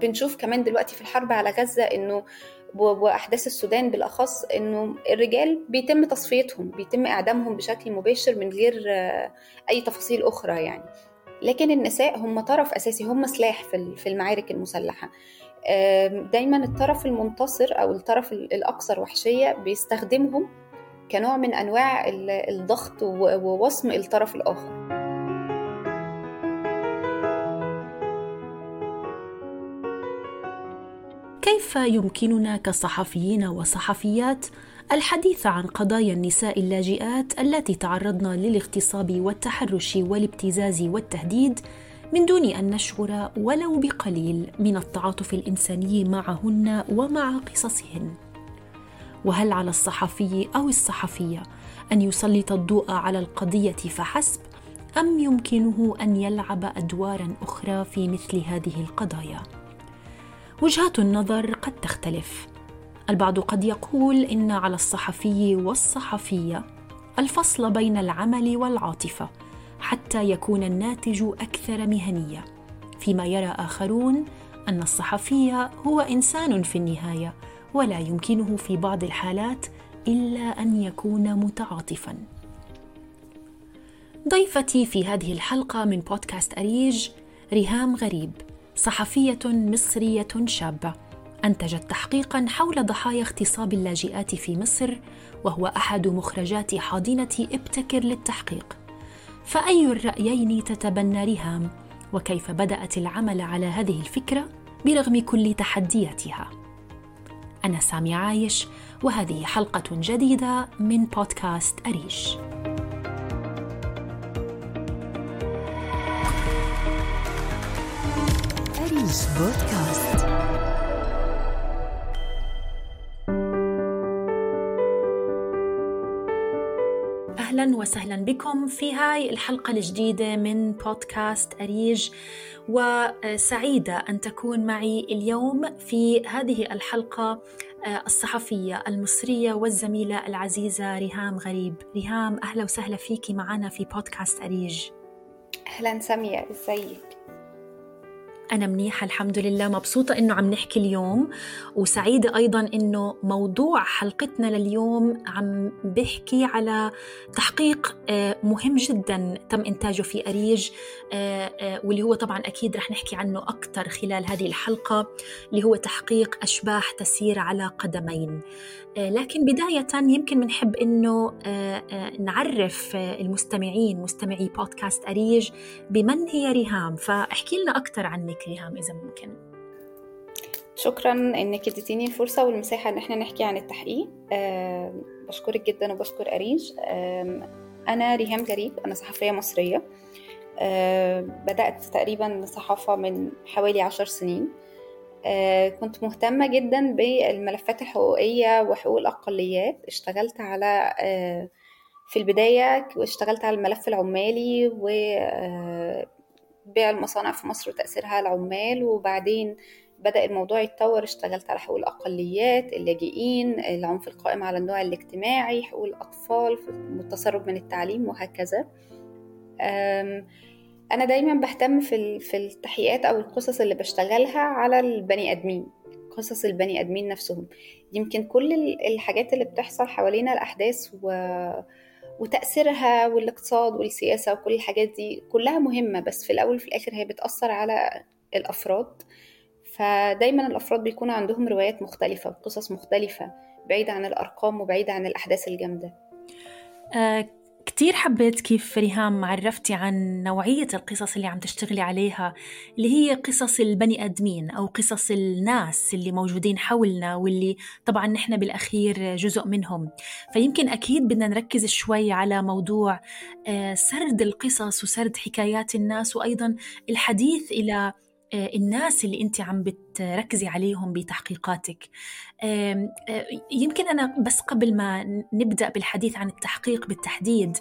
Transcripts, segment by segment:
بنشوف كمان دلوقتي في الحرب على غزة إنه وأحداث السودان بالأخص إنه الرجال بيتم تصفيتهم بيتم إعدامهم بشكل مباشر من غير أي تفاصيل أخرى يعني. لكن النساء هم طرف أساسي هم سلاح في المعارك المسلحة. دايما الطرف المنتصر أو الطرف الاكثر وحشية بيستخدمهم كنوع من أنواع الضغط ووصم الطرف الآخر. كيف يمكننا كصحفيين وصحفيات الحديث عن قضايا النساء اللاجئات التي تعرضن للاغتصاب والتحرش والابتزاز والتهديد من دون أن نشعر ولو بقليل من التعاطف الإنساني معهن ومع قصصهن؟ وهل على الصحفي أو الصحفية أن يسلط الضوء على القضية فحسب أم يمكنه أن يلعب أدوارا أخرى في مثل هذه القضايا؟ وجهات النظر قد تختلف. البعض قد يقول إن على الصحفي والصحفية الفصل بين العمل والعاطفة حتى يكون الناتج أكثر مهنية. فيما يرى آخرون أن الصحفي هو إنسان في النهاية ولا يمكنه في بعض الحالات إلا أن يكون متعاطفا. ضيفتي في هذه الحلقة من بودكاست أريج ريهام غريب. صحفية مصرية شابة. أنتجت تحقيقا حول ضحايا اغتصاب اللاجئات في مصر وهو أحد مخرجات حاضنة إبتكر للتحقيق. فأي الرأيين تتبنى ريهام؟ وكيف بدأت العمل على هذه الفكرة برغم كل تحدياتها؟ أنا سامي عايش وهذه حلقة جديدة من بودكاست أريش. أريج بودكاست أهلا وسهلا بكم في هاي الحلقة الجديدة من بودكاست أريج وسعيدة أن تكون معي اليوم في هذه الحلقة آه، الصحفية المصرية والزميلة العزيزة ريهام غريب. ريهام أهلا وسهلا فيكي معنا في بودكاست أريج. أهلا ساميه إزيك؟ أنا منيحة الحمد لله. مبسوطة إنه عم نحكي اليوم. وسعيدة أيضا إنه موضوع حلقتنا لليوم عم بحكي على تحقيق آه، مهم جدا تم إنتاجه في أريج آه، آه، واللي هو طبعا أكيد رح نحكي عنه أكثر خلال هذه الحلقة اللي هو تحقيق أشباح تسير على قدمين. لكن بداية يمكن بنحب إنه نعرف المستمعين مستمعي بودكاست أريج بمن هي ريهام. فاحكي لنا أكثر عنك. عليك ريهام إذا ممكن. شكرا إنك إديتيني الفرصة والمساحة إن إحنا نحكي عن التحقيق. بشكرك جدا وبشكر اريج أنا ريهام غريب أنا صحفية مصرية. بدأت تقريبا صحافة من حوالي عشر سنين. أه كنت مهتمة جدا بالملفات الحقوقية وحقوق الأقليات. اشتغلت على أه في البداية اشتغلت على الملف العمالي و أه بيع المصانع في مصر وتأثيرها على العمال وبعدين بدأ الموضوع يتطور اشتغلت على حقوق الأقليات اللاجئين العنف القائم على النوع الاجتماعي حقوق الأطفال التسرب من التعليم وهكذا. أنا دايما بهتم في في التحقيقات أو القصص اللي بشتغلها على البني آدمين قصص البني آدمين نفسهم. يمكن كل الحاجات اللي بتحصل حوالينا الأحداث و وتأثيرها والاقتصاد والسياسة وكل الحاجات دي كلها مهمة بس في الأول وفي الآخر هي بتأثر على الأفراد. فدايما الأفراد بيكون عندهم روايات مختلفة وقصص مختلفة بعيدة عن الأرقام وبعيدة عن الأحداث الجامدة. آه كتير حبيت كيف ريهام عرفتي عن نوعية القصص اللي عم تشتغلي عليها اللي هي قصص البني آدمين أو قصص الناس اللي موجودين حولنا واللي طبعا نحن بالأخير جزء منهم. فيمكن أكيد بدنا نركز شوي على موضوع آه، سرد القصص وسرد حكايات الناس وأيضا الحديث إلى الناس اللي أنت عم بتركزي عليهم بتحقيقاتك. آه، يمكن أنا بس قبل ما نبدأ بالحديث عن التحقيق بالتحديد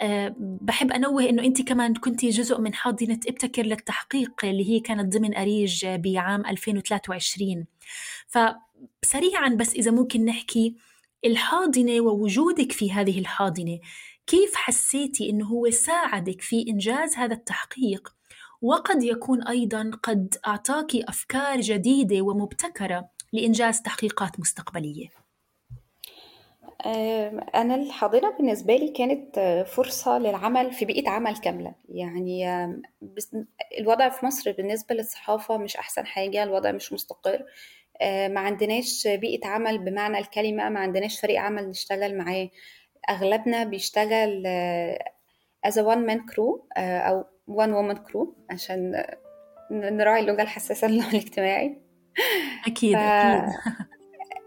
آه، بحب أنوه إنه أنت كمان كنت جزء من حاضنة إبتكر للتحقيق اللي هي كانت ضمن أريج بعام 2023 فسريعا بس إذا ممكن نحكي الحاضنة ووجودك في هذه الحاضنة. كيف حسيتي إنه هو ساعدك في إنجاز هذا التحقيق؟ وقد يكون أيضا قد أعطاك أفكار جديدة ومبتكرة لإنجاز تحقيقات مستقبلية. أنا الحاضنة بالنسبة لي كانت فرصة للعمل في بيئة عمل كاملة. يعني الوضع في مصر بالنسبة للصحافة مش أحسن حاجة الوضع مش مستقر. ما عندناش بيئة عمل بمعنى الكلمة ما عندناش فريق عمل نشتغل معاه. أغلبنا بيشتغل as a one man crew أو one woman crew عشان نراعي اللغة الحساسة للنوع الاجتماعي. أكيد ف... أكيد.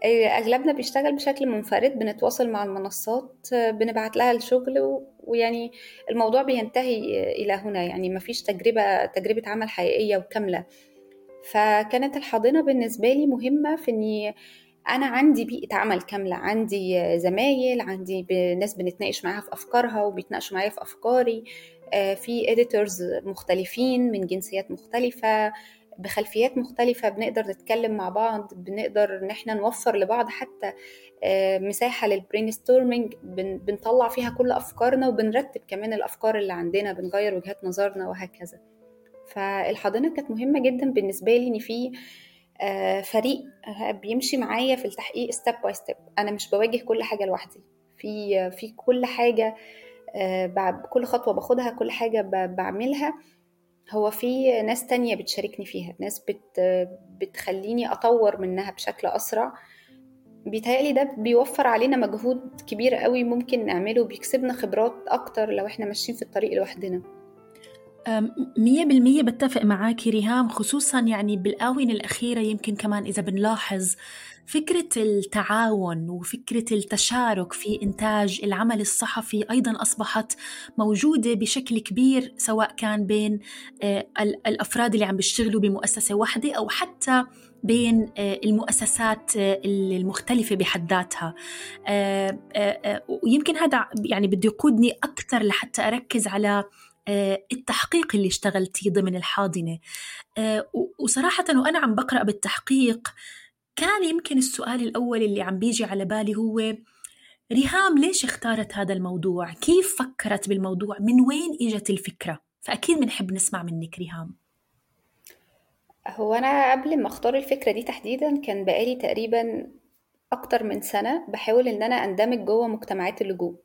أغلبنا بيشتغل بشكل منفرد بنتواصل مع المنصات بنبعت لها الشغل و... ويعني الموضوع بينتهي إلى هنا. يعني مفيش تجربة تجربة عمل حقيقية وكاملة. فكانت الحاضنة بالنسبة لي مهمة في إني أنا عندي بيئة عمل كاملة عندي زمايل عندي ناس بنتناقش معاها في أفكارها وبيتناقشوا معايا في أفكاري. في اديتورز مختلفين من جنسيات مختلفة بخلفيات مختلفة بنقدر نتكلم مع بعض بنقدر إن إحنا نوفر لبعض حتى مساحة لل brainstorming بنطلع فيها كل أفكارنا وبنرتب كمان الأفكار اللي عندنا بنغير وجهات نظرنا وهكذا. فالحاضنة كانت مهمة جدا بالنسبة لي إن في فريق بيمشي معايا في التحقيق step by step أنا مش بواجه كل حاجة لوحدي. في في كل حاجة كل خطوة باخدها كل حاجة بعملها. هو في ناس تانية بتشاركني فيها. ناس بت بتخليني أطور منها بشكل أسرع. بيتهيألي ده بيوفر علينا مجهود كبير قوي ممكن نعمله بيكسبنا خبرات أكتر لو إحنا ماشيين في الطريق لوحدنا. مية بالمية بتفق معاك ريهام خصوصا يعني بالآونة الأخيرة يمكن كمان إذا بنلاحظ فكرة التعاون وفكرة التشارك في إنتاج العمل الصحفي أيضا أصبحت موجودة بشكل كبير سواء كان بين الأفراد اللي عم بيشتغلوا بمؤسسة واحدة أو حتى بين المؤسسات المختلفة بحد ذاتها. ويمكن هذا يعني بده يقودني أكثر لحتى أركز على التحقيق اللي اشتغلتيه ضمن الحاضنة وصراحة وأنا عم بقرأ بالتحقيق كان يمكن السؤال الأول اللي عم بيجي على بالي هو ريهام ليش اختارت هذا الموضوع؟ كيف فكرت بالموضوع؟ من وين إجت الفكرة؟ فأكيد بنحب نسمع منك ريهام هو أنا قبل ما أختار الفكرة دي تحديدا كان بقالي تقريبا أكتر من سنة بحاول إن أنا أندمج جوه مجتمعات اللجوء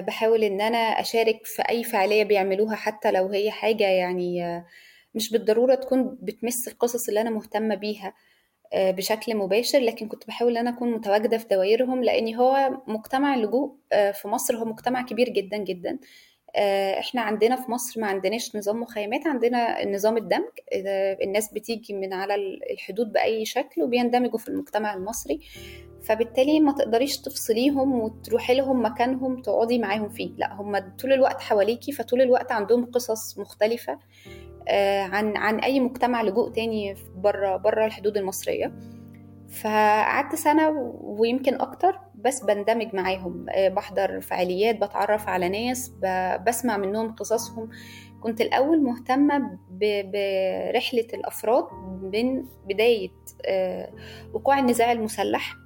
بحاول إن أنا أشارك في أي فعالية بيعملوها حتى لو هي حاجة يعني مش بالضرورة تكون بتمس القصص اللي أنا مهتمة بيها أه بشكل مباشر لكن كنت بحاول إن أنا أكون متواجدة في دوائرهم لأن هو مجتمع اللجوء في مصر هو مجتمع كبير جدا جدا. إحنا عندنا في مصر ما عندناش نظام مخيمات عندنا نظام الدمج الناس بتيجي من على الحدود بأي شكل وبيندمجوا في المجتمع المصري. فبالتالي ما تقدريش تفصليهم وتروحي لهم مكانهم تقعدي معاهم فيه. لا هم طول الوقت حواليكي فطول الوقت عندهم قصص مختلفة عن عن أي مجتمع لجوء تاني بره بره الحدود المصرية. فقعدت سنة ويمكن أكتر بس بندمج معاهم. بحضر فعاليات بتعرف على ناس بسمع منهم قصصهم. كنت الأول مهتمة برحلة الأفراد من بداية وقوع النزاع المسلح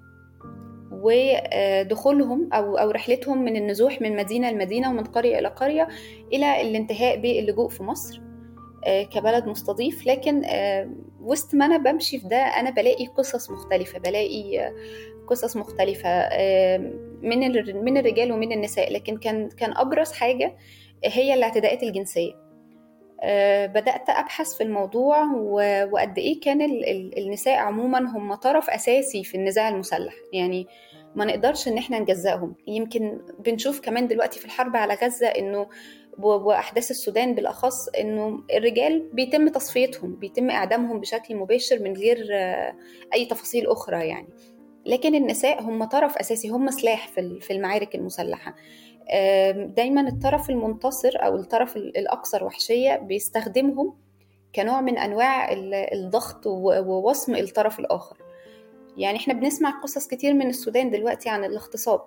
ودخولهم أو أو رحلتهم من النزوح من مدينة لمدينة ومن قرية إلى قرية إلى الانتهاء باللجوء في مصر. كبلد مستضيف لكن وسط ما أنا بمشي في ده أنا بلاقي قصص مختلفة بلاقي قصص مختلفة من من الرجال ومن النساء لكن كان كان أبرز حاجة هي الاعتداءات الجنسية. بدأت أبحث في الموضوع وقد إيه كان النساء عموما هم طرف أساسي في النزاع المسلح. يعني ما نقدرش إن إحنا نجزأهم. يمكن بنشوف كمان دلوقتي في الحرب على غزة إنه وأحداث السودان بالأخص إنه الرجال بيتم تصفيتهم بيتم إعدامهم بشكل مباشر من غير أي تفاصيل أخرى يعني. لكن النساء هم طرف أساسي هم سلاح في المعارك المسلحة. دايما الطرف المنتصر أو الطرف الاكثر وحشية بيستخدمهم كنوع من أنواع الضغط ووصم الطرف الآخر. يعني إحنا بنسمع قصص كتير من السودان دلوقتي عن الاغتصاب.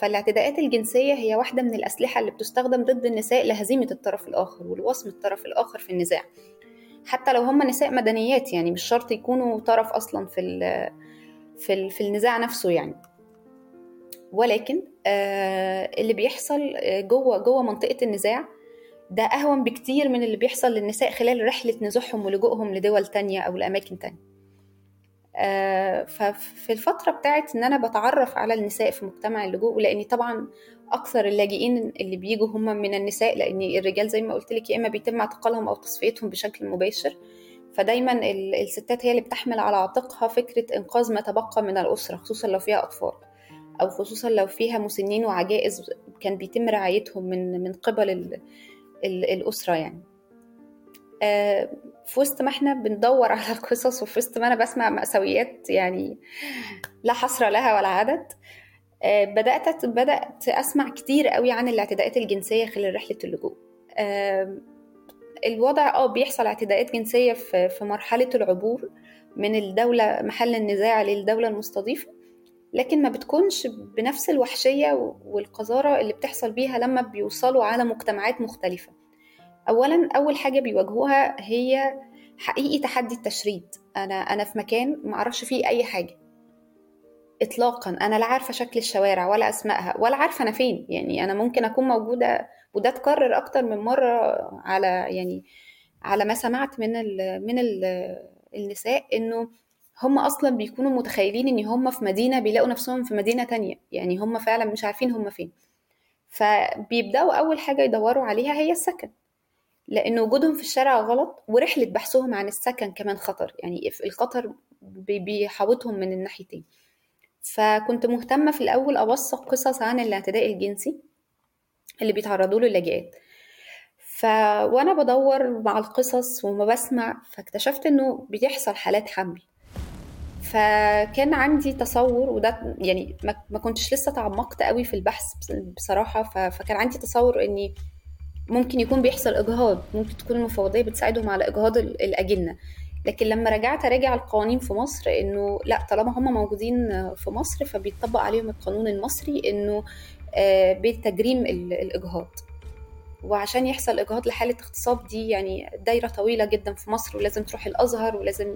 فالاعتداءات الجنسية هي واحدة من الأسلحة اللي بتستخدم ضد النساء لهزيمة الطرف الآخر ولوصم الطرف الآخر في النزاع. حتى لو هم نساء مدنيات يعني مش شرط يكونوا طرف أصلا في ال في, ال في النزاع نفسه يعني. ولكن آه اللي بيحصل جوه جوه منطقة النزاع ده أهون بكتير من اللي بيحصل للنساء خلال رحلة نزوحهم ولجوءهم لدول تانية أو لأماكن تانية. ففي الفترة بتاعت إن أنا بتعرف على النساء في مجتمع اللجوء ولأني طبعا أكثر اللاجئين اللي بيجوا هم من النساء لأن الرجال زي ما قلت لك يا إما بيتم اعتقالهم أو تصفيتهم بشكل مباشر. فدايما الستات هي اللي بتحمل على عاتقها فكرة إنقاذ ما تبقى من الأسرة خصوصا لو فيها أطفال أو خصوصا لو فيها مسنين وعجائز كان بيتم رعايتهم من من قبل ال ال الأسرة يعني. آه، في وسط ما إحنا بندور على القصص وفي وسط ما أنا بسمع مأساويات يعني لا حصر لها ولا عدد آه، بدأت بدأت أسمع كتير قوي عن الاعتداءات الجنسية خلال رحلة اللجوء. الوضع آه بيحصل اعتداءات جنسية في في مرحلة العبور من الدولة محل النزاع للدولة المستضيفة لكن ما بتكونش بنفس الوحشية والقذارة اللي بتحصل بيها لما بيوصلوا على مجتمعات مختلفة. أولا أول حاجة بيواجهوها هي حقيقي تحدي التشريد. أنا أنا في مكان معرفش فيه أي حاجة. إطلاقا أنا لا عارفة شكل الشوارع ولا أسمائها ولا عارفة أنا فين. يعني أنا ممكن أكون موجودة وده اتكرر أكتر من مرة على يعني على ما سمعت من ال من ال النساء إنه هم أصلا بيكونوا متخيلين إن هم في مدينة بيلاقوا نفسهم في مدينة تانية. يعني هم فعلا مش عارفين هم فين. فبيبدأوا أول حاجة يدوروا عليها هي السكن. لأن وجودهم في الشارع غلط ورحلة بحثهم عن السكن كمان خطر. يعني الخطر بيحاوطهم من الناحيتين. فكنت مهتمة في الأول أوثق قصص عن الاعتداء الجنسي اللي بيتعرضوا له اللاجئات. ف وأنا بدور مع القصص وما بسمع فاكتشفت إنه بيحصل حالات حمل. فكان عندي تصور وده يعني ما كنتش لسه تعمقت قوي في البحث بصراحة. فكان عندي تصور إني ممكن يكون بيحصل إجهاض ممكن تكون المفوضية بتساعدهم على إجهاض الأجنة. لكن لما رجعت أراجع القوانين في مصر إنه لأ طالما هم موجودين في مصر فبيطبق عليهم القانون المصري إنه بتجريم الإجهاض. وعشان يحصل إجهاض لحالة اغتصاب دي يعني دايرة طويلة جدا في مصر ولازم تروح الأزهر ولازم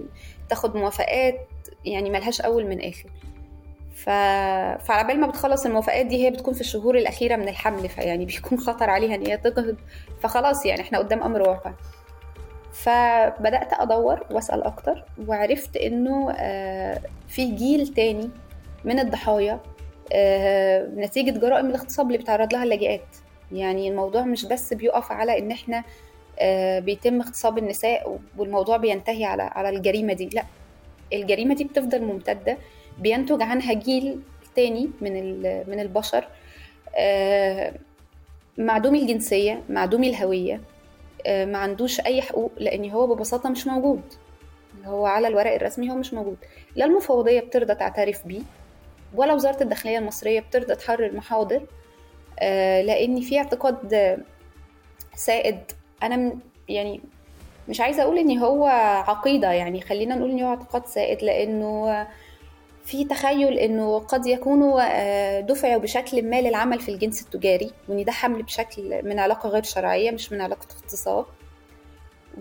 تاخد موافقات يعني ملهاش أول من آخر. ف... فعلى بال ما بتخلص الموافقات دي هي بتكون في الشهور الأخيرة من الحمل فيعني بيكون خطر عليها إن هي تجهض فخلاص يعني إحنا قدام أمر واقع. فبدأت أدور وأسأل أكتر وعرفت إنه في جيل تاني من الضحايا نتيجة جرائم الاغتصاب اللي بيتعرض لها اللاجئات. يعني الموضوع مش بس بيقف على إن إحنا بيتم اغتصاب النساء والموضوع بينتهي على على الجريمة دي لأ. الجريمة دي بتفضل ممتدة. بينتج عنها جيل تاني من من البشر معدومي الجنسية معدومي الهوية ما عندوش أي حقوق لأن هو ببساطة مش موجود. هو على الورق الرسمي هو مش موجود. لا المفوضيه بترضى تعترف بيه ولا وزارة الداخلية المصرية بترضى تحرر محاضر لأن في اعتقاد سائد. أنا يعني مش عايزة أقول إن هو عقيدة يعني خلينا نقول إن هو اعتقاد سائد لأنه في تخيل إنه قد يكونوا دفعوا بشكل ما للعمل في الجنس التجاري وإن ده حمل بشكل من علاقة غير شرعية مش من علاقة اغتصاب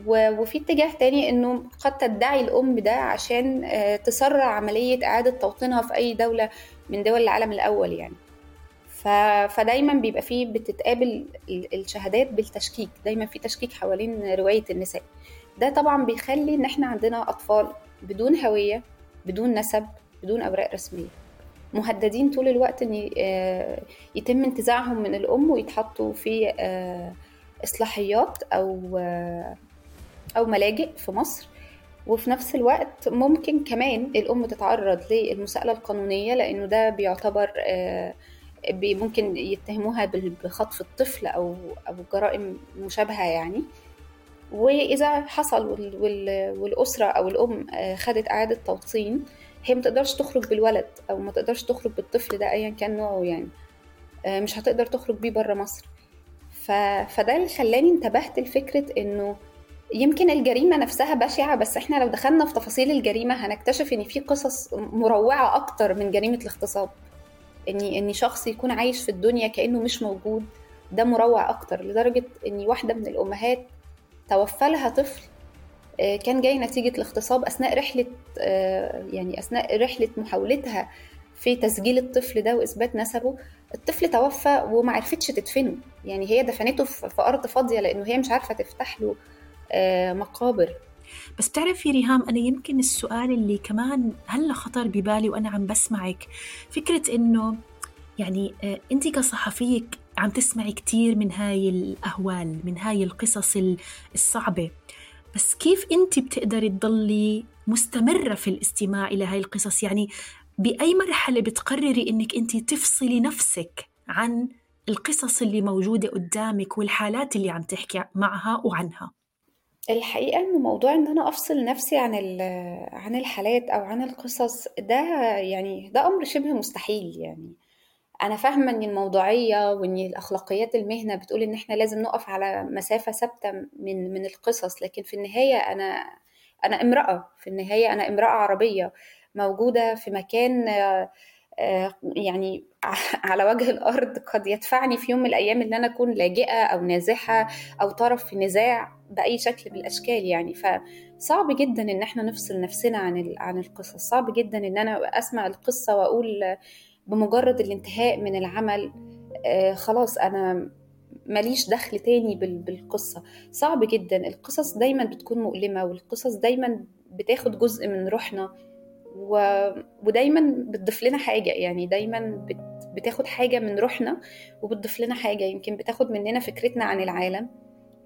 وفي اتجاه تاني إنه قد تدعي الأم ده عشان تسرع عملية إعادة توطينها في أي دولة من دول العالم الأول يعني. فدايما بيبقى فيه بتتقابل الشهادات بالتشكيك. دايما في تشكيك حوالين رواية النساء. ده طبعا بيخلي إن إحنا عندنا أطفال بدون هوية بدون نسب بدون اوراق رسمية. مهددين طول الوقت إن يتم انتزاعهم من الأم ويتحطوا في إصلاحيات أو أو ملاجئ في مصر. وفي نفس الوقت ممكن كمان الأم تتعرض للمساءلة القانونية لأنه ده بيعتبر ممكن يتهموها بخطف الطفل أو أو جرائم مشابهة يعني. وإذا حصل والأسرة أو الأم خدت إعادة توطين هي ما تقدرش تخرج بالولد أو ما تقدرش تخرج بالطفل ده ايا كان نوعه يعني. مش هتقدر تخرج بيه بره مصر. ف... فده اللي خلاني انتبهت لفكرة إنه يمكن الجريمة نفسها بشعة بس إحنا لو دخلنا في تفاصيل الجريمة هنكتشف إن في قصص مروعة أكتر من جريمة الاغتصاب. اني إني شخص يكون عايش في الدنيا كأنه مش موجود ده مروع أكتر لدرجة إني واحدة من الأمهات توفى لها طفل كان جاي نتيجة الاغتصاب أثناء رحلة يعني أثناء رحلة محاولتها في تسجيل الطفل ده وإثبات نسبه الطفل توفى وما عرفتش تدفنه. يعني هي دفنته في أرض فاضية لأنه هي مش عارفة تفتح له مقابر. بس بتعرفي ريهام أنا يمكن السؤال اللي كمان هلا خطر ببالي وأنا عم بسمعك. فكرة إنه يعني أنت كصحفية عم تسمعي كتير من هاي الأهوال من هاي القصص الصعبة. بس كيف أنت بتقدري تضلي مستمرة في الاستماع إلى هاي القصص؟ يعني بأي مرحلة بتقرري إنك أنت تفصلي نفسك عن القصص اللي موجودة قدامك والحالات اللي عم تحكي معها وعنها؟ الحقيقة إنه موضوع إن أنا أفصل نفسي عن عن الحالات أو عن القصص ده يعني ده أمر شبه مستحيل يعني. أنا فاهمة إن الموضوعية وإن الأخلاقيات المهنة بتقول إن إحنا لازم نقف على مسافة ثابتة من من القصص لكن في النهاية أنا أنا امرأة. في النهاية أنا امرأة عربية موجودة في مكان يعني على وجه الأرض قد يدفعني في يوم من الأيام إن أنا أكون لاجئة أو نازحة أو طرف في نزاع بأي شكل من الأشكال يعني. فصعب جدا إن إحنا نفصل نفسنا عن عن القصص. صعب جدا إن أنا أسمع القصة وأقول بمجرد الانتهاء من العمل آه خلاص أنا ماليش دخل تاني بالقصة. صعب جدا. القصص دايما بتكون مؤلمة والقصص دايما بتاخد جزء من روحنا و... ودايما بتضيف لنا حاجة. يعني دايما بت... بتاخد حاجة من روحنا وبتضيف لنا حاجة. يمكن بتاخد مننا فكرتنا عن العالم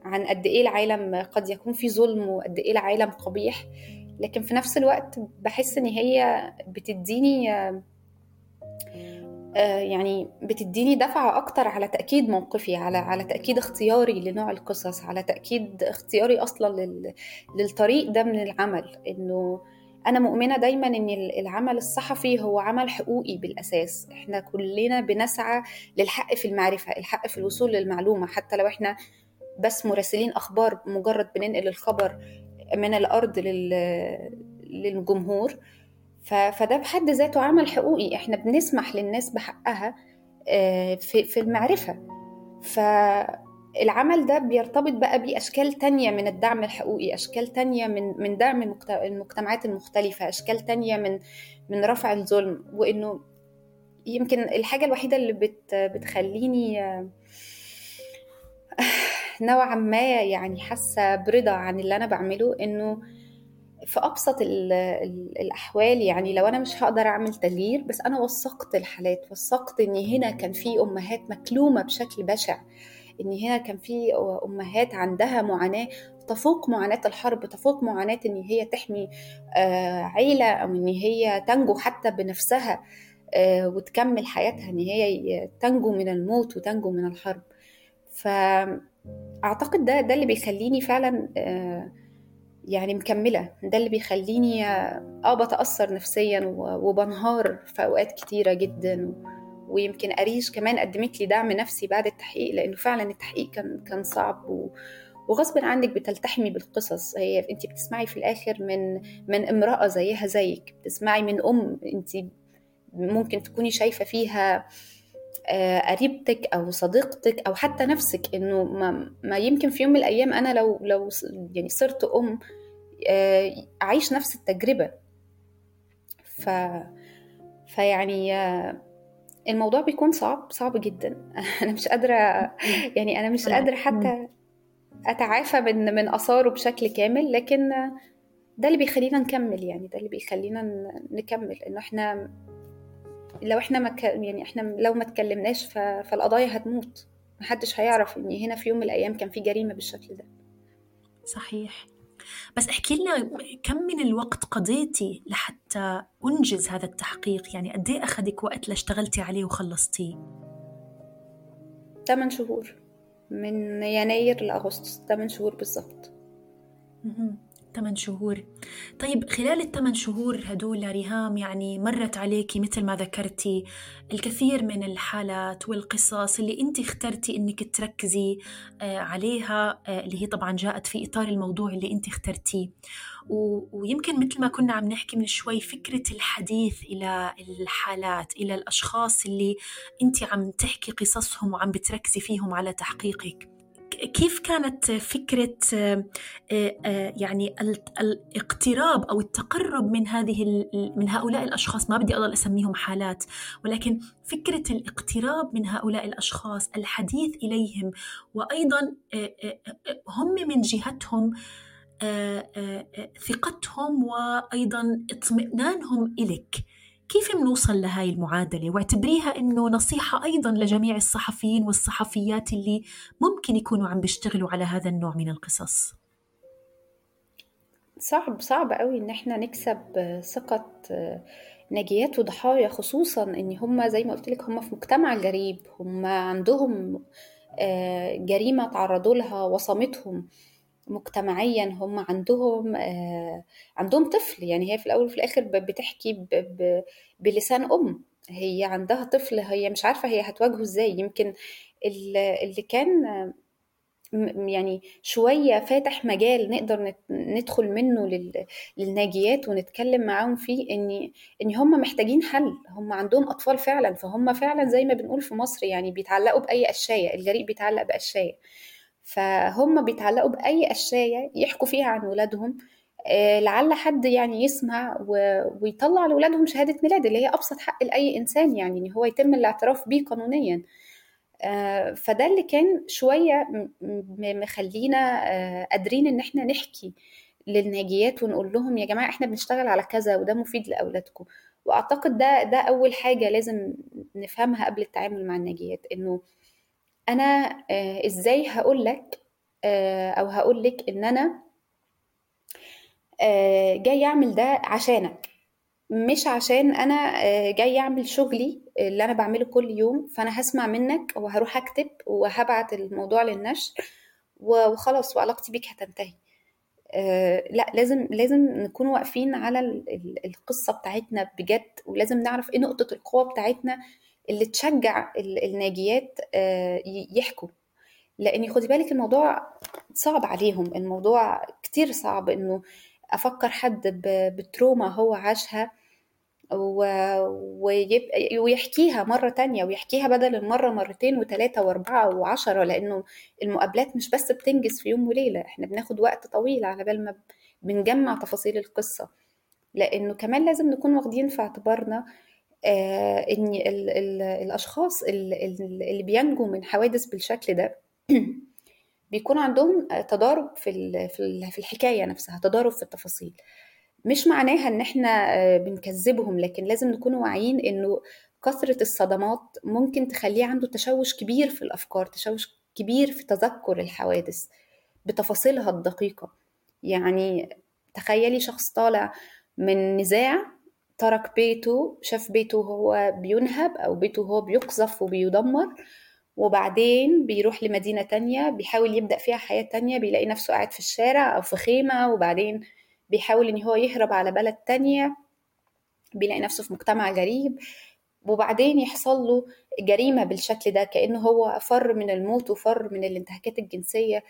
عن قد إيه العالم قد يكون فيه ظلم وقد إيه العالم قبيح. لكن في نفس الوقت بحس إن هي بتديني يعني بتديني دفعة أكتر على تأكيد موقفي على على تأكيد اختياري لنوع القصص على تأكيد اختياري أصلا لل... للطريق ده من العمل إنه أنا مؤمنة دايما إن العمل الصحفي هو عمل حقوقي بالأساس إحنا كلنا بنسعى للحق في المعرفة الحق في الوصول للمعلومة حتى لو إحنا بس مراسلين أخبار مجرد بننقل الخبر من الأرض لل... للجمهور. فده بحد ذاته عمل حقوقي. إحنا بنسمح للناس بحقها في, في المعرفة. ف العمل ده بيرتبط بقى بأشكال تانية من الدعم الحقوقي أشكال تانية من من دعم المجتمعات المختلفة أشكال تانية من من رفع الظلم. وإنه يمكن الحاجة الوحيدة اللي بت بتخليني نوعا ما يعني حاسة برضا عن اللي أنا بعمله إنه في أبسط ال ال الأحوال يعني لو أنا مش هقدر أعمل تغيير بس أنا وثقت الحالات وثقت إن هنا كان في أمهات مكلومة بشكل بشع إن هنا كان في أمهات عندها معاناة تفوق معاناة الحرب تفوق معاناة إن هي تحمي عيلة أو إن هي تنجو حتى بنفسها وتكمل حياتها إن هي تنجو من الموت وتنجو من الحرب. فأعتقد ده ده اللي بيخليني فعلا يعني مكملة. ده اللي بيخليني آه بتأثر نفسيا وبنهار في أوقات كتيرة جدا. ويمكن أريج كمان قدمت لي دعم نفسي بعد التحقيق لأنه فعلا التحقيق كان كان صعب و... وغصب عنك بتلتحمي بالقصص. هي أنت بتسمعي في الآخر من من امرأة زيها زيك. بتسمعي من أم أنت ممكن تكوني شايفة فيها قريبتك أو صديقتك أو حتى نفسك إنه ما, ما يمكن في يوم من الأيام أنا لو لو يعني صرت أم أعيش نفس التجربة. ف فيعني الموضوع بيكون صعب صعب جدا. أنا مش قادرة يعني أنا مش قادرة حتى أتعافى من من آثاره بشكل كامل لكن ده اللي بيخلينا نكمل يعني ده اللي بيخلينا نكمل إنه إحنا لو إحنا ما يعني إحنا لو ما اتكلمناش فالقضايا هتموت. محدش هيعرف إن هنا في يوم من الأيام كان في جريمة بالشكل ده. صحيح. بس احكي لنا كم من الوقت قضيتي لحتى أنجز هذا التحقيق؟ يعني قد إيه أخذك وقت لاشتغلتي عليه وخلصتيه؟ 8 شهور. من يناير لأغسطس. 8 شهور بالضبط 8 شهور. طيب خلال الثمان شهور هدول ريهام يعني مرت عليكي مثل ما ذكرتي الكثير من الحالات والقصص اللي انت اخترتي إنك تركزي عليها اللي هي طبعا جاءت في إطار الموضوع اللي انت اخترتيه. ويمكن مثل ما كنا عم نحكي من شوي فكرة الحديث إلى الحالات إلى الأشخاص اللي أنت عم تحكي قصصهم وعم بتركزي فيهم على تحقيقك. كيف كانت فكرة يعني الاقتراب أو التقرب من هذه من هؤلاء الأشخاص؟ ما بدي أضل أسميهم حالات ولكن فكرة الاقتراب من هؤلاء الأشخاص الحديث إليهم وأيضا هم من جهتهم ثقتهم وأيضا اطمئنانهم إليك. كيف بنوصل لهاي المعادلة؟ واعتبريها إنه نصيحة أيضا لجميع الصحفيين والصحفيات اللي ممكن يكونوا عم بيشتغلوا على هذا النوع من القصص. صعب صعب قوي إن إحنا نكسب ثقة ناجيات وضحايا خصوصا إن هم زي ما قلت لك هم في مجتمع غريب هم عندهم جريمة تعرضوا لها وصمتهم. مجتمعيا هم عندهم آه عندهم طفل. يعني هي في الأول وفي الآخر بتحكي بلسان أم. هي عندها طفل هي مش عارفة هي هتواجهه إزاي. يمكن اللي كان يعني شوية فاتح مجال نقدر ندخل منه للناجيات ونتكلم معاهم فيه إن إن هم محتاجين حل. هم عندهم أطفال فعلا. فهم فعلا زي ما بنقول في مصر يعني بيتعلقوا بأي قشايه الجريء بيتعلق بقشايه فهم بيتعلقوا بأي قشاية يحكوا فيها عن ولادهم آه لعل حد يعني يسمع. ويطلع لولادهم شهادة ميلاد اللي هي أبسط حق لأي إنسان يعني إن هو يتم الاعتراف بيه قانونيا آه فده اللي كان شوية مخلينا آه قادرين إن إحنا نحكي للناجيات ونقول لهم يا جماعة إحنا بنشتغل على كذا وده مفيد لأولادكم وأعتقد ده ده أول حاجة لازم نفهمها قبل التعامل مع الناجيات إنه أنا آه إزاي هقول لك آه أو هقول لك إن أنا آه جاي أعمل ده عشانك. مش عشان أنا جاي أعمل شغلي اللي أنا بعمله كل يوم فأنا هسمع منك وهروح أكتب وهبعت الموضوع للنشر وخلاص وعلاقتي بيك هتنتهي. لأ لازم لازم نكون واقفين على القصة بتاعتنا بجد ولازم نعرف إيه نقطة القوة بتاعتنا اللي تشجع الناجيات يحكوا. لأن خدي بالك الموضوع صعب عليهم. الموضوع كتير صعب إنه أفكر حد بتروما هو عاشها ويحكيها مرة تانية ويحكيها بدل المرة مرتين وثلاثة وأربعة وعشرة لأنه المقابلات مش بس بتنجز في يوم وليلة. إحنا بناخد وقت طويل على بال ما بنجمع تفاصيل القصة. لأنه كمان لازم نكون واخدين في اعتبارنا آه إن ال ال الأشخاص اللي بينجوا من حوادث بالشكل ده بيكون عندهم تضارب في في الحكاية نفسها تضارب في التفاصيل. مش معناها إن إحنا بنكذبهم لكن لازم نكون واعيين إنه كثرة الصدمات ممكن تخليه عنده تشوش كبير في الأفكار تشوش كبير في تذكر الحوادث بتفاصيلها الدقيقة. يعني تخيلي شخص طالع من نزاع ترك بيته شاف بيته هو بينهب أو بيته هو بيقذف وبيدمر وبعدين بيروح لمدينة تانية بيحاول يبدأ فيها حياة تانية بيلاقي نفسه قاعد في الشارع أو في خيمة وبعدين بيحاول إن هو يهرب على بلد تانية بيلاقي نفسه في مجتمع غريب وبعدين يحصل له جريمة بالشكل ده كأنه هو فر من الموت وفر من الانتهاكات الجنسية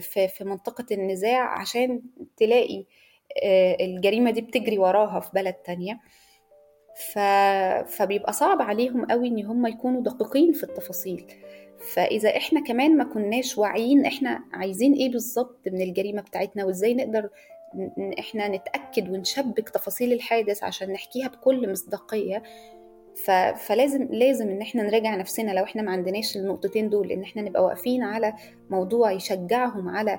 في منطقة النزاع عشان تلاقي الجريمة دي بتجري وراها في بلد تانية. ف... فبيبقى صعب عليهم قوي إن هم يكونوا دقيقين في التفاصيل. فإذا إحنا كمان ما كناش واعيين إحنا عايزين إيه بالظبط من الجريمة بتاعتنا وإزاي نقدر إحنا نتأكد ونشبك تفاصيل الحادث عشان نحكيها بكل مصداقية. ف... فلازم لازم إن إحنا نراجع نفسنا لو إحنا ما عندناش النقطتين دول إن إحنا نبقى واقفين على موضوع يشجعهم على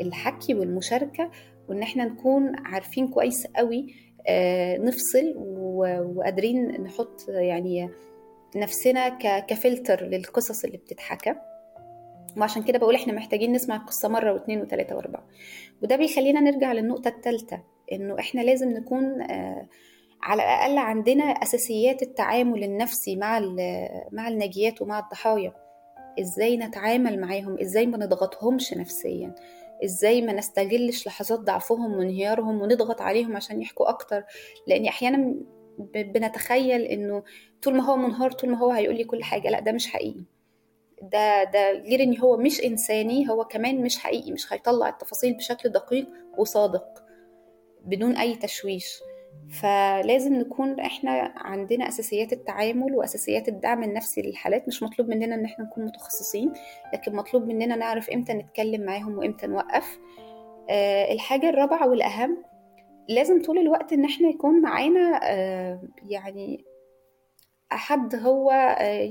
الحكي والمشاركة وإن إحنا نكون عارفين كويس قوي نفصل وقادرين نحط يعني نفسنا كفلتر للقصص اللي بتتحكى. وعشان كده بقول إحنا محتاجين نسمع القصة مرة واثنين وثلاثة وأربعة. وده بيخلينا نرجع للنقطة الثالثة إنه إحنا لازم نكون على الأقل عندنا أساسيات التعامل النفسي مع مع الناجيات ومع الضحايا. إزاي نتعامل معاهم؟ إزاي ما نضغطهمش نفسيا؟ إزاي ما نستغلش لحظات ضعفهم وانهيارهم ونضغط عليهم عشان يحكوا أكتر. لأن أحيانا بنتخيل إنه طول ما هو منهار طول ما هو هيقول لي كل حاجة لأ ده مش حقيقي. ده ده غير إن هو مش إنساني هو كمان مش حقيقي مش هيطلع التفاصيل بشكل دقيق وصادق بدون أي تشويش. فلازم نكون إحنا عندنا أساسيات التعامل وأساسيات الدعم النفسي للحالات. مش مطلوب مننا إن إحنا نكون متخصصين لكن مطلوب مننا نعرف إمتى نتكلم معاهم وإمتى نوقف. أه الحاجة الرابعة والأهم لازم طول الوقت إن إحنا يكون معانا أه يعني حد هو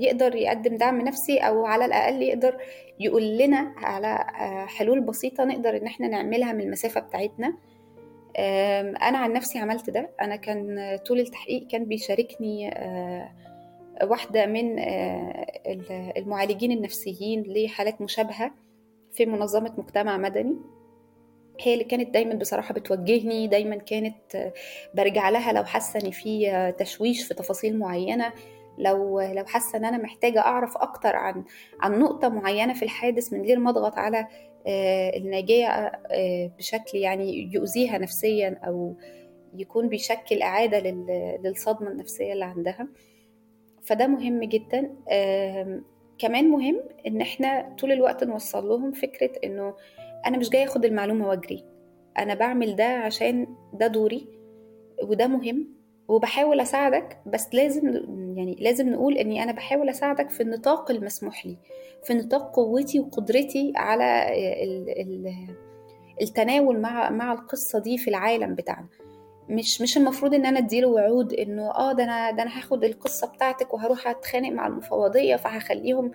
يقدر يقدم دعم نفسي أو على الأقل يقدر يقول لنا على حلول بسيطة نقدر إن إحنا نعملها من المسافة بتاعتنا. أنا عن نفسي عملت ده. أنا كان طول التحقيق كان بيشاركني واحدة من المعالجين النفسيين لحالات مشابهة في منظمة مجتمع مدني. هي اللي كانت دايما بصراحة بتوجهني دايما كانت برجع لها لو حاسة إن في تشويش في تفاصيل معينة لو لو حاسة إن أنا محتاجة أعرف أكتر عن عن نقطة معينة في الحادث من غير ما أضغط على الناجية بشكل يعني يؤذيها نفسيا أو يكون بيشكل إعادة للصدمة النفسية اللي عندها. فده مهم جدا. كمان مهم إن إحنا طول الوقت نوصل لهم فكرة إنه أنا مش جاية آخد المعلومة واجري. أنا بعمل ده عشان ده دوري وده مهم وبحاول أساعدك بس لازم يعني لازم نقول إني أنا بحاول أساعدك في النطاق المسموح لي في نطاق قوتي وقدرتي على ال ال التناول مع مع القصة دي في العالم بتاعنا. مش مش المفروض إن أنا أديله وعود إنه آه ده أنا ده أنا هاخد القصة بتاعتك وهروح أتخانق مع المفوضية فهخليهم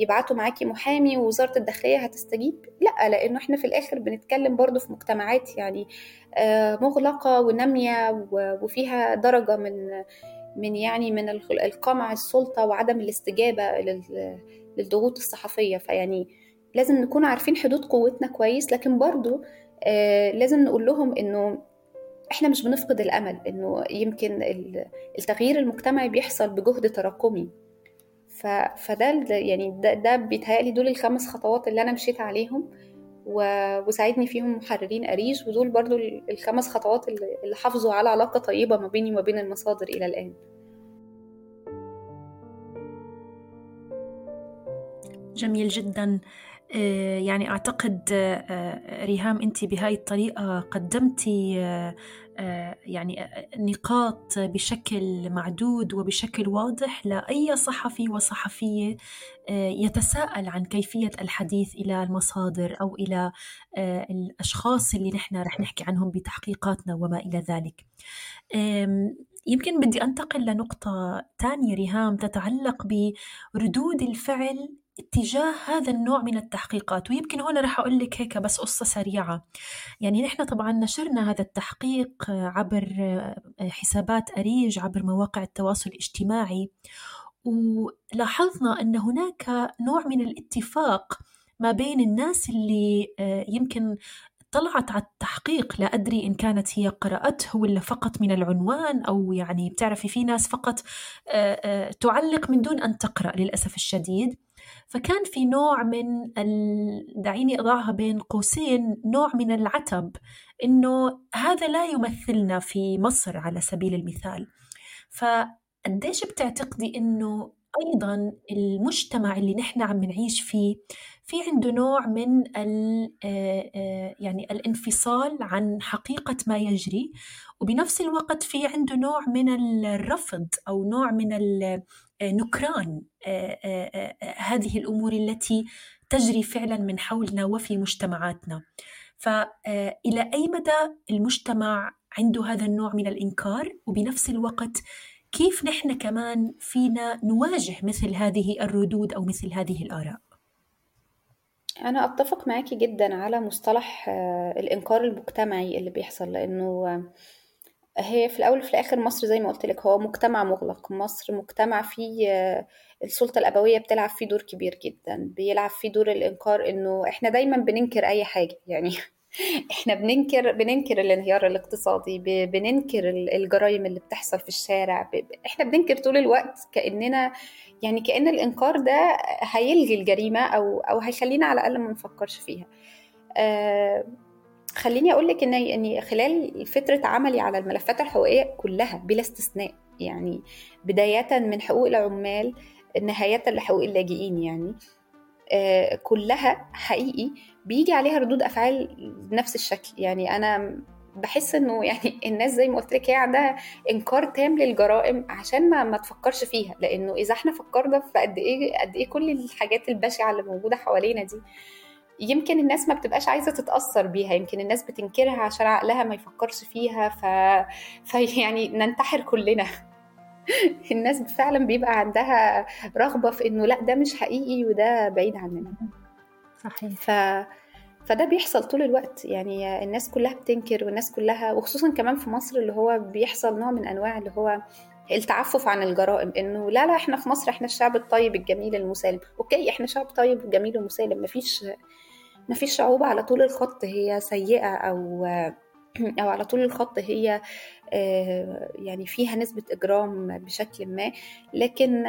يبعتوا معاكي محامي ووزارة الداخلية هتستجيب؟ لأ لأنه إحنا في الآخر بنتكلم برضو في مجتمعات يعني مغلقة ونامية وفيها درجة من من يعني من القمع السلطة وعدم الاستجابة للضغوط الصحفية. فيعني لازم نكون عارفين حدود قوتنا كويس لكن برضو لازم نقول لهم إنه إحنا مش بنفقد الأمل إنه يمكن التغيير المجتمعي بيحصل بجهد تراكمي. فده يعني ده, ده بيتهيألي دول الخمس خطوات اللي أنا مشيت عليهم. وساعدني فيهم محررين أريج ودول برضو الخمس خطوات اللي حافظوا على علاقة طيبة ما بيني وما بين المصادر إلى الآن. جميل جدا. يعني أعتقد ريهام أنت بهاي الطريقة قدمتي يعني نقاط بشكل معدود وبشكل واضح لأي صحفي وصحفية يتساءل عن كيفية الحديث إلى المصادر أو إلى الأشخاص اللي نحن رح نحكي عنهم بتحقيقاتنا وما إلى ذلك. يمكن بدي أنتقل لنقطة تانية ريهام تتعلق بردود الفعل اتجاه هذا النوع من التحقيقات ويمكن هنا رح أقول لك هيك بس قصة سريعة. يعني نحن طبعا نشرنا هذا التحقيق عبر حسابات أريج عبر مواقع التواصل الاجتماعي ولاحظنا أن هناك نوع من الاتفاق ما بين الناس اللي يمكن طلعت على التحقيق لا أدري إن كانت هي قرأته ولا فقط من العنوان أو يعني بتعرفي في ناس فقط تعلق من دون أن تقرأ للأسف الشديد. فكان في نوع من ال... دعيني أضعها بين قوسين نوع من العتب إنه هذا لا يمثلنا في مصر على سبيل المثال. فقديش بتعتقدي إنه أيضا المجتمع اللي نحن عم نعيش فيه في عنده نوع من ال يعني الانفصال عن حقيقة ما يجري؟ وبنفس الوقت في عنده نوع من الرفض أو نوع من نكران هذه الأمور التي تجري فعلا من حولنا وفي مجتمعاتنا. فالى أي مدى المجتمع عنده هذا النوع من الإنكار؟ وبنفس الوقت كيف نحن كمان فينا نواجه مثل هذه الردود أو مثل هذه الآراء؟ أنا أتفق معاكي جدا على مصطلح الإنكار المجتمعي اللي بيحصل لأنه هي في الأول وفي الآخر مصر زي ما قلت لك هو مجتمع مغلق. مصر مجتمع فيه السلطة الأبوية بتلعب فيه دور كبير جدا. بيلعب فيه دور الإنكار إنه إحنا دايما بننكر أي حاجة. يعني إحنا بننكر بننكر الانهيار الاقتصادي بننكر الجرائم اللي بتحصل في الشارع. إحنا بننكر طول الوقت كأننا يعني كأن الإنكار ده هيلغي الجريمة أو أو هيخلينا على الأقل ما نفكرش فيها. أه خليني أقول لك إن يعني خلال فترة عملي على الملفات الحقوقية كلها بلا استثناء يعني بداية من حقوق العمال نهاية لحقوق اللاجئين يعني آه كلها حقيقي بيجي عليها ردود أفعال بنفس الشكل. يعني أنا بحس إنه يعني الناس زي ما قلت لك هي عندها إنكار تام للجرائم عشان ما ما تفكرش فيها لأنه إذا إحنا فكرنا في قد إيه قد إيه كل الحاجات البشعة اللي موجودة حوالينا دي يمكن الناس ما بتبقاش عايزة تتأثر بيها يمكن الناس بتنكرها عشان عقلها ما يفكرش فيها ف... فيعني ننتحر كلنا. الناس فعلا بيبقى عندها رغبة في إنه لأ ده مش حقيقي وده بعيد عننا. صحيح. ف فده بيحصل طول الوقت. يعني الناس كلها بتنكر والناس كلها وخصوصا كمان في مصر اللي هو بيحصل نوع من أنواع اللي هو التعفف عن الجرائم إنه لأ لأ إحنا في مصر إحنا الشعب الطيب الجميل المسالم. أوكي إحنا شعب طيب وجميل ومسالم مفيش مفيش شعوب على طول الخط هي سيئة أو أو على طول الخط هي يعني فيها نسبة إجرام بشكل ما. لكن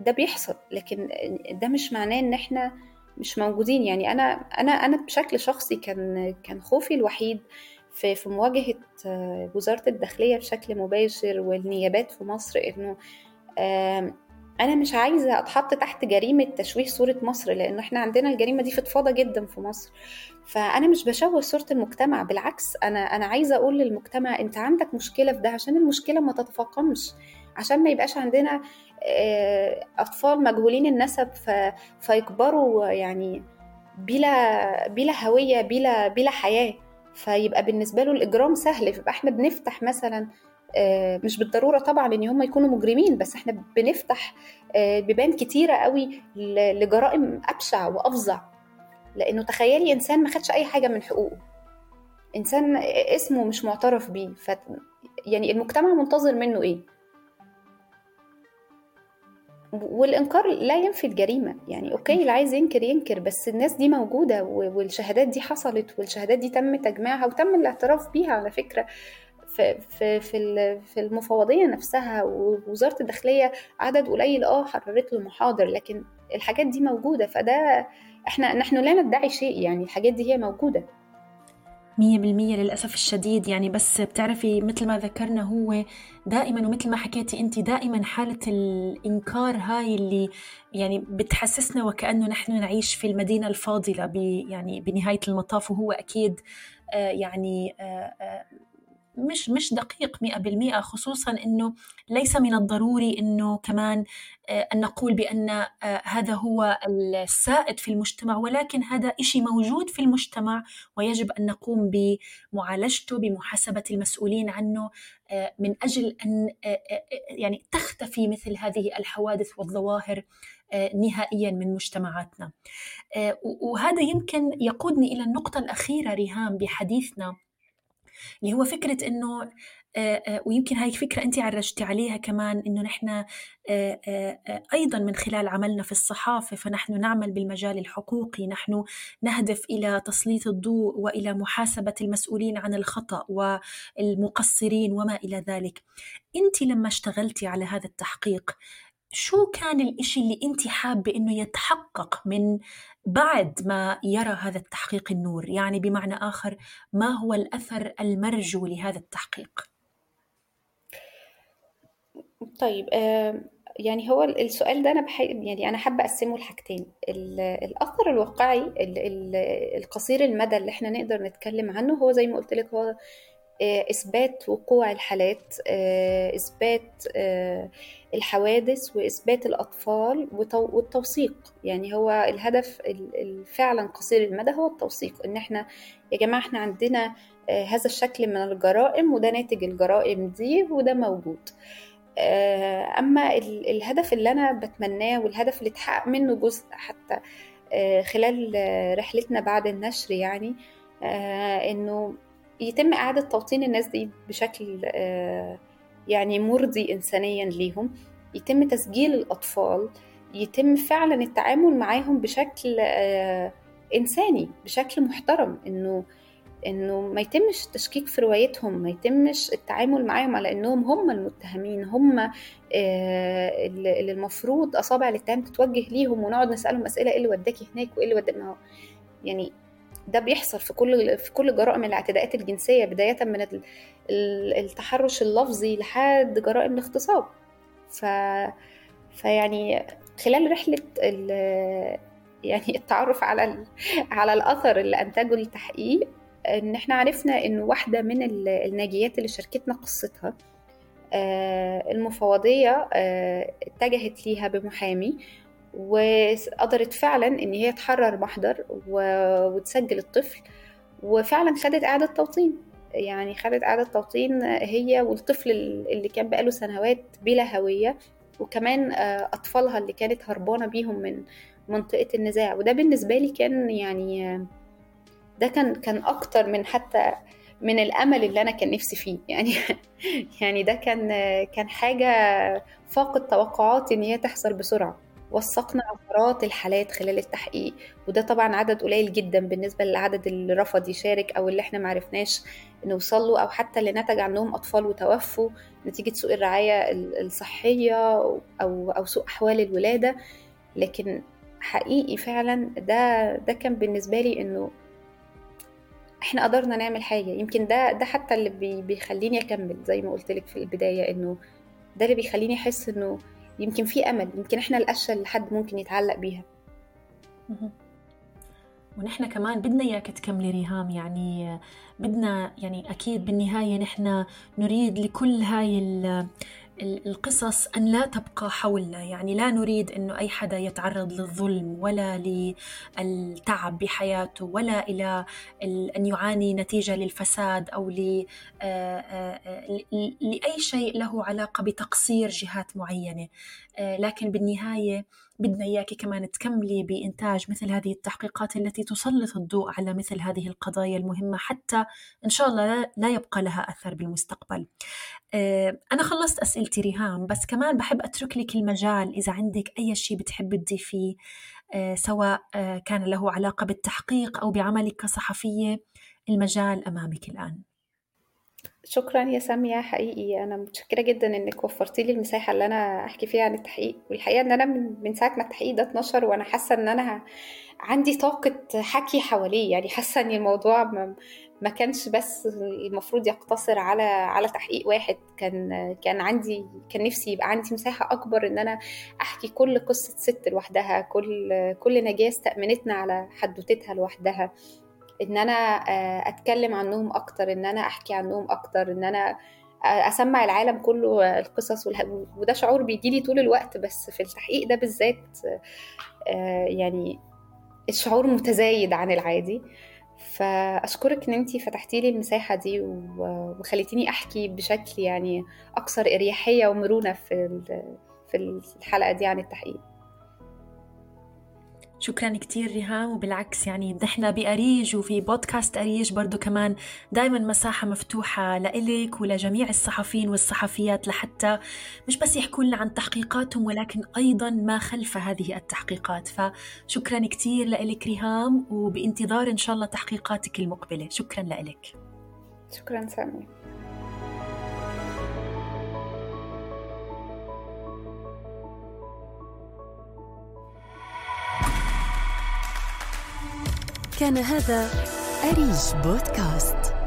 ده بيحصل. لكن ده مش معناه إن إحنا مش موجودين. يعني أنا أنا أنا بشكل شخصي كان كان خوفي الوحيد في في مواجهة وزارة الداخلية بشكل مباشر والنيابات في مصر إنه أنا مش عايزة أتحط تحت جريمة تشويه صورة مصر لأنه إحنا عندنا الجريمة دي فضفاضة جدا في مصر. فأنا مش بشوه صورة المجتمع بالعكس أنا أنا عايزة أقول للمجتمع أنت عندك مشكلة في ده عشان المشكلة ما تتفاقمش. عشان ما يبقاش عندنا أطفال مجهولين النسب. فيكبروا يعني بلا بلا هوية بلا بلا حياة. فيبقى بالنسبة له الإجرام سهل. فيبقى إحنا بنفتح مثلا مش بالضرورة طبعا إن هم يكونوا مجرمين بس إحنا بنفتح بيبان كتيرة قوي لجرائم أبشع وأفظع. لأنه تخيلي إنسان ما خدش أي حاجة من حقوقه. إنسان اسمه مش معترف بيه. ف يعني المجتمع منتظر منه إيه؟ والإنكار لا ينفي الجريمة. يعني أوكي اللي عايز ينكر ينكر بس الناس دي موجودة والشهادات دي حصلت والشهادات دي تم تجميعها وتم الاعتراف بيها على فكرة. في في في في المفوضية نفسها ووزارة الداخلية عدد قليل آه حررت له محاضر لكن الحاجات دي موجودة فده إحنا نحن لا ندعي شيء يعني الحاجات دي هي موجودة. مية بالمية للأسف الشديد يعني بس بتعرفي مثل ما ذكرنا هو دائما ومثل ما حكيتي أنت دائما حالة الإنكار هاي اللي يعني بتحسسنا وكأنه نحن نعيش في المدينة الفاضلة يعني بنهاية المطاف وهو أكيد آه يعني آه آه مش مش دقيق مئة بالمئة خصوصا أنه ليس من الضروري أنه كمان أن نقول بأن هذا هو السائد في المجتمع ولكن هذا إشي موجود في المجتمع ويجب أن نقوم بمعالجته بمحاسبة المسؤولين عنه من أجل أن يعني تختفي مثل هذه الحوادث والظواهر نهائيا من مجتمعاتنا. وهذا يمكن يقودني إلى النقطة الأخيرة ريهام بحديثنا اللي هو فكرة إنه ويمكن هاي فكرة أنت عرجتي عليها كمان إنه نحن أيضا من خلال عملنا في الصحافة فنحن نعمل بالمجال الحقوقي نحن نهدف إلى تسليط الضوء وإلى محاسبة المسؤولين عن الخطأ والمقصرين وما إلى ذلك. أنت لما اشتغلتي على هذا التحقيق شو كان الإشي اللي أنت حابة إنه يتحقق من بعد ما يرى هذا التحقيق النور؟ يعني بمعنى آخر ما هو الأثر المرجو لهذا التحقيق؟ طيب يعني هو السؤال ده أنا بحب يعني أنا حابة أقسمه لحاجتين. الأثر الواقعي القصير المدى اللي إحنا نقدر نتكلم عنه هو زي ما قلت لك هو إثبات وقوع الحالات إثبات الحوادث وإثبات الأطفال والتوثيق. يعني هو الهدف فعلا قصير المدى هو التوثيق. إن إحنا يا جماعة إحنا عندنا هذا الشكل من الجرائم وده ناتج الجرائم دي وده موجود. أما الهدف اللي أنا بتمناه والهدف اللي اتحقق منه جزء حتى خلال رحلتنا بعد النشر يعني إنه يتم إعادة توطين الناس دي بشكل يعني مرضي إنسانيا ليهم يتم تسجيل الأطفال يتم فعلا التعامل معاهم بشكل إنساني بشكل محترم إنه إنه ما يتمش التشكيك في روايتهم ما يتمش التعامل معاهم على إنهم هم المتهمين هم اللي المفروض أصابع الاتهام تتوجه ليهم ونقعد نسألهم أسئلة إيه اللي وداكي هناك وإيه اللي وداك يعني ده بيحصل في كل في كل جرائم الاعتداءات الجنسية بداية من التحرش اللفظي لحد جرائم الاغتصاب. ف فيعني خلال رحلة يعني التعرف على ال... على الأثر اللي أنتجه التحقيق إن إحنا عرفنا إن واحدة من الناجيات اللي شاركتنا قصتها المفوضية اتجهت ليها بمحامي وقدرت فعلا إن هي تحرر محضر وتسجل الطفل وفعلا خدت إعادة توطين. يعني خدت إعادة توطين هي والطفل اللي كان بقاله سنوات بلا هوية وكمان أطفالها اللي كانت هربانة بيهم من منطقة النزاع. وده بالنسبة لي كان يعني ده كان كان أكتر من حتى من الأمل اللي أنا كان نفسي فيه. يعني يعني ده كان كان حاجة فاقت توقعاتي إن هي تحصل بسرعة. وثقنا عشرات الحالات خلال التحقيق. وده طبعا عدد قليل جدا بالنسبة للعدد اللي رفض يشارك أو اللي إحنا معرفناش نوصل له أو حتى اللي نتج عنهم أطفال وتوفوا نتيجة سوء الرعاية الصحية أو أو سوء أحوال الولادة. لكن حقيقي فعلا ده ده كان بالنسبة لي إنه إحنا قدرنا نعمل حاجة. يمكن ده ده حتى اللي بي بيخليني أكمل زي ما قلت لك في البداية إنه ده اللي بيخليني أحس إنه يمكن في أمل يمكن إحنا القشه اللي حد ممكن يتعلق بيها. ونحن كمان بدنا إياك تكملي ريهام يعني بدنا يعني أكيد بالنهاية نحن نريد لكل هاي القصص أن لا تبقى حولنا. يعني لا نريد أنه أي حدا يتعرض للظلم ولا للتعب بحياته ولا إلى أن يعاني نتيجة للفساد أو لأي شيء له علاقة بتقصير جهات معينة. لكن بالنهاية بدنا إياك كمان تكملي بإنتاج مثل هذه التحقيقات التي تسلط الضوء على مثل هذه القضايا المهمة حتى إن شاء الله لا يبقى لها أثر بالمستقبل. أنا خلصت أسئلتي ريهام بس كمان بحب أترك لك المجال إذا عندك أي شيء بتحب تضيفيه سواء كان له علاقة بالتحقيق أو بعملك كصحفية المجال أمامك الآن. شكرا يا سامية حقيقي أنا متشكرة جدا إنك وفرتي لي المساحة اللي أنا أحكي فيها عن التحقيق. والحقيقة إن أنا من ساعة ما التحقيق ده اتنشر وأنا حاسة إن أنا عندي طاقة حكي حواليه يعني حاسة إن الموضوع ما, كانش بس المفروض يقتصر على على تحقيق واحد. كان كان عندي كان نفسي يبقى عندي مساحة أكبر إن أنا أحكي كل قصة ست لوحدها كل كل نجاة استأمنتنا على حدوتتها لوحدها. إن أنا أتكلم عنهم أكتر إن أنا أحكي عنهم أكتر إن أنا أسمع العالم كله القصص وده شعور بيجيلي طول الوقت بس في التحقيق ده بالذات يعني الشعور متزايد عن العادي. فأشكرك إن أنتي فتحتي لي المساحة دي وخليتيني أحكي بشكل يعني أكثر إريحية ومرونة في في الحلقة دي عن التحقيق. شكرا كتير ريهام وبالعكس يعني نحن بأريج وفي بودكاست أريج برضو كمان دايما مساحة مفتوحة لإلك ولجميع الصحفيين والصحفيات لحتى مش بس يحكوا لنا عن تحقيقاتهم ولكن أيضا ما خلف هذه التحقيقات. فشكرا كتير لإلك ريهام وبانتظار إن شاء الله تحقيقاتك المقبلة. شكرا لإلك. شكرا سامي كان هذا أريج بودكاست.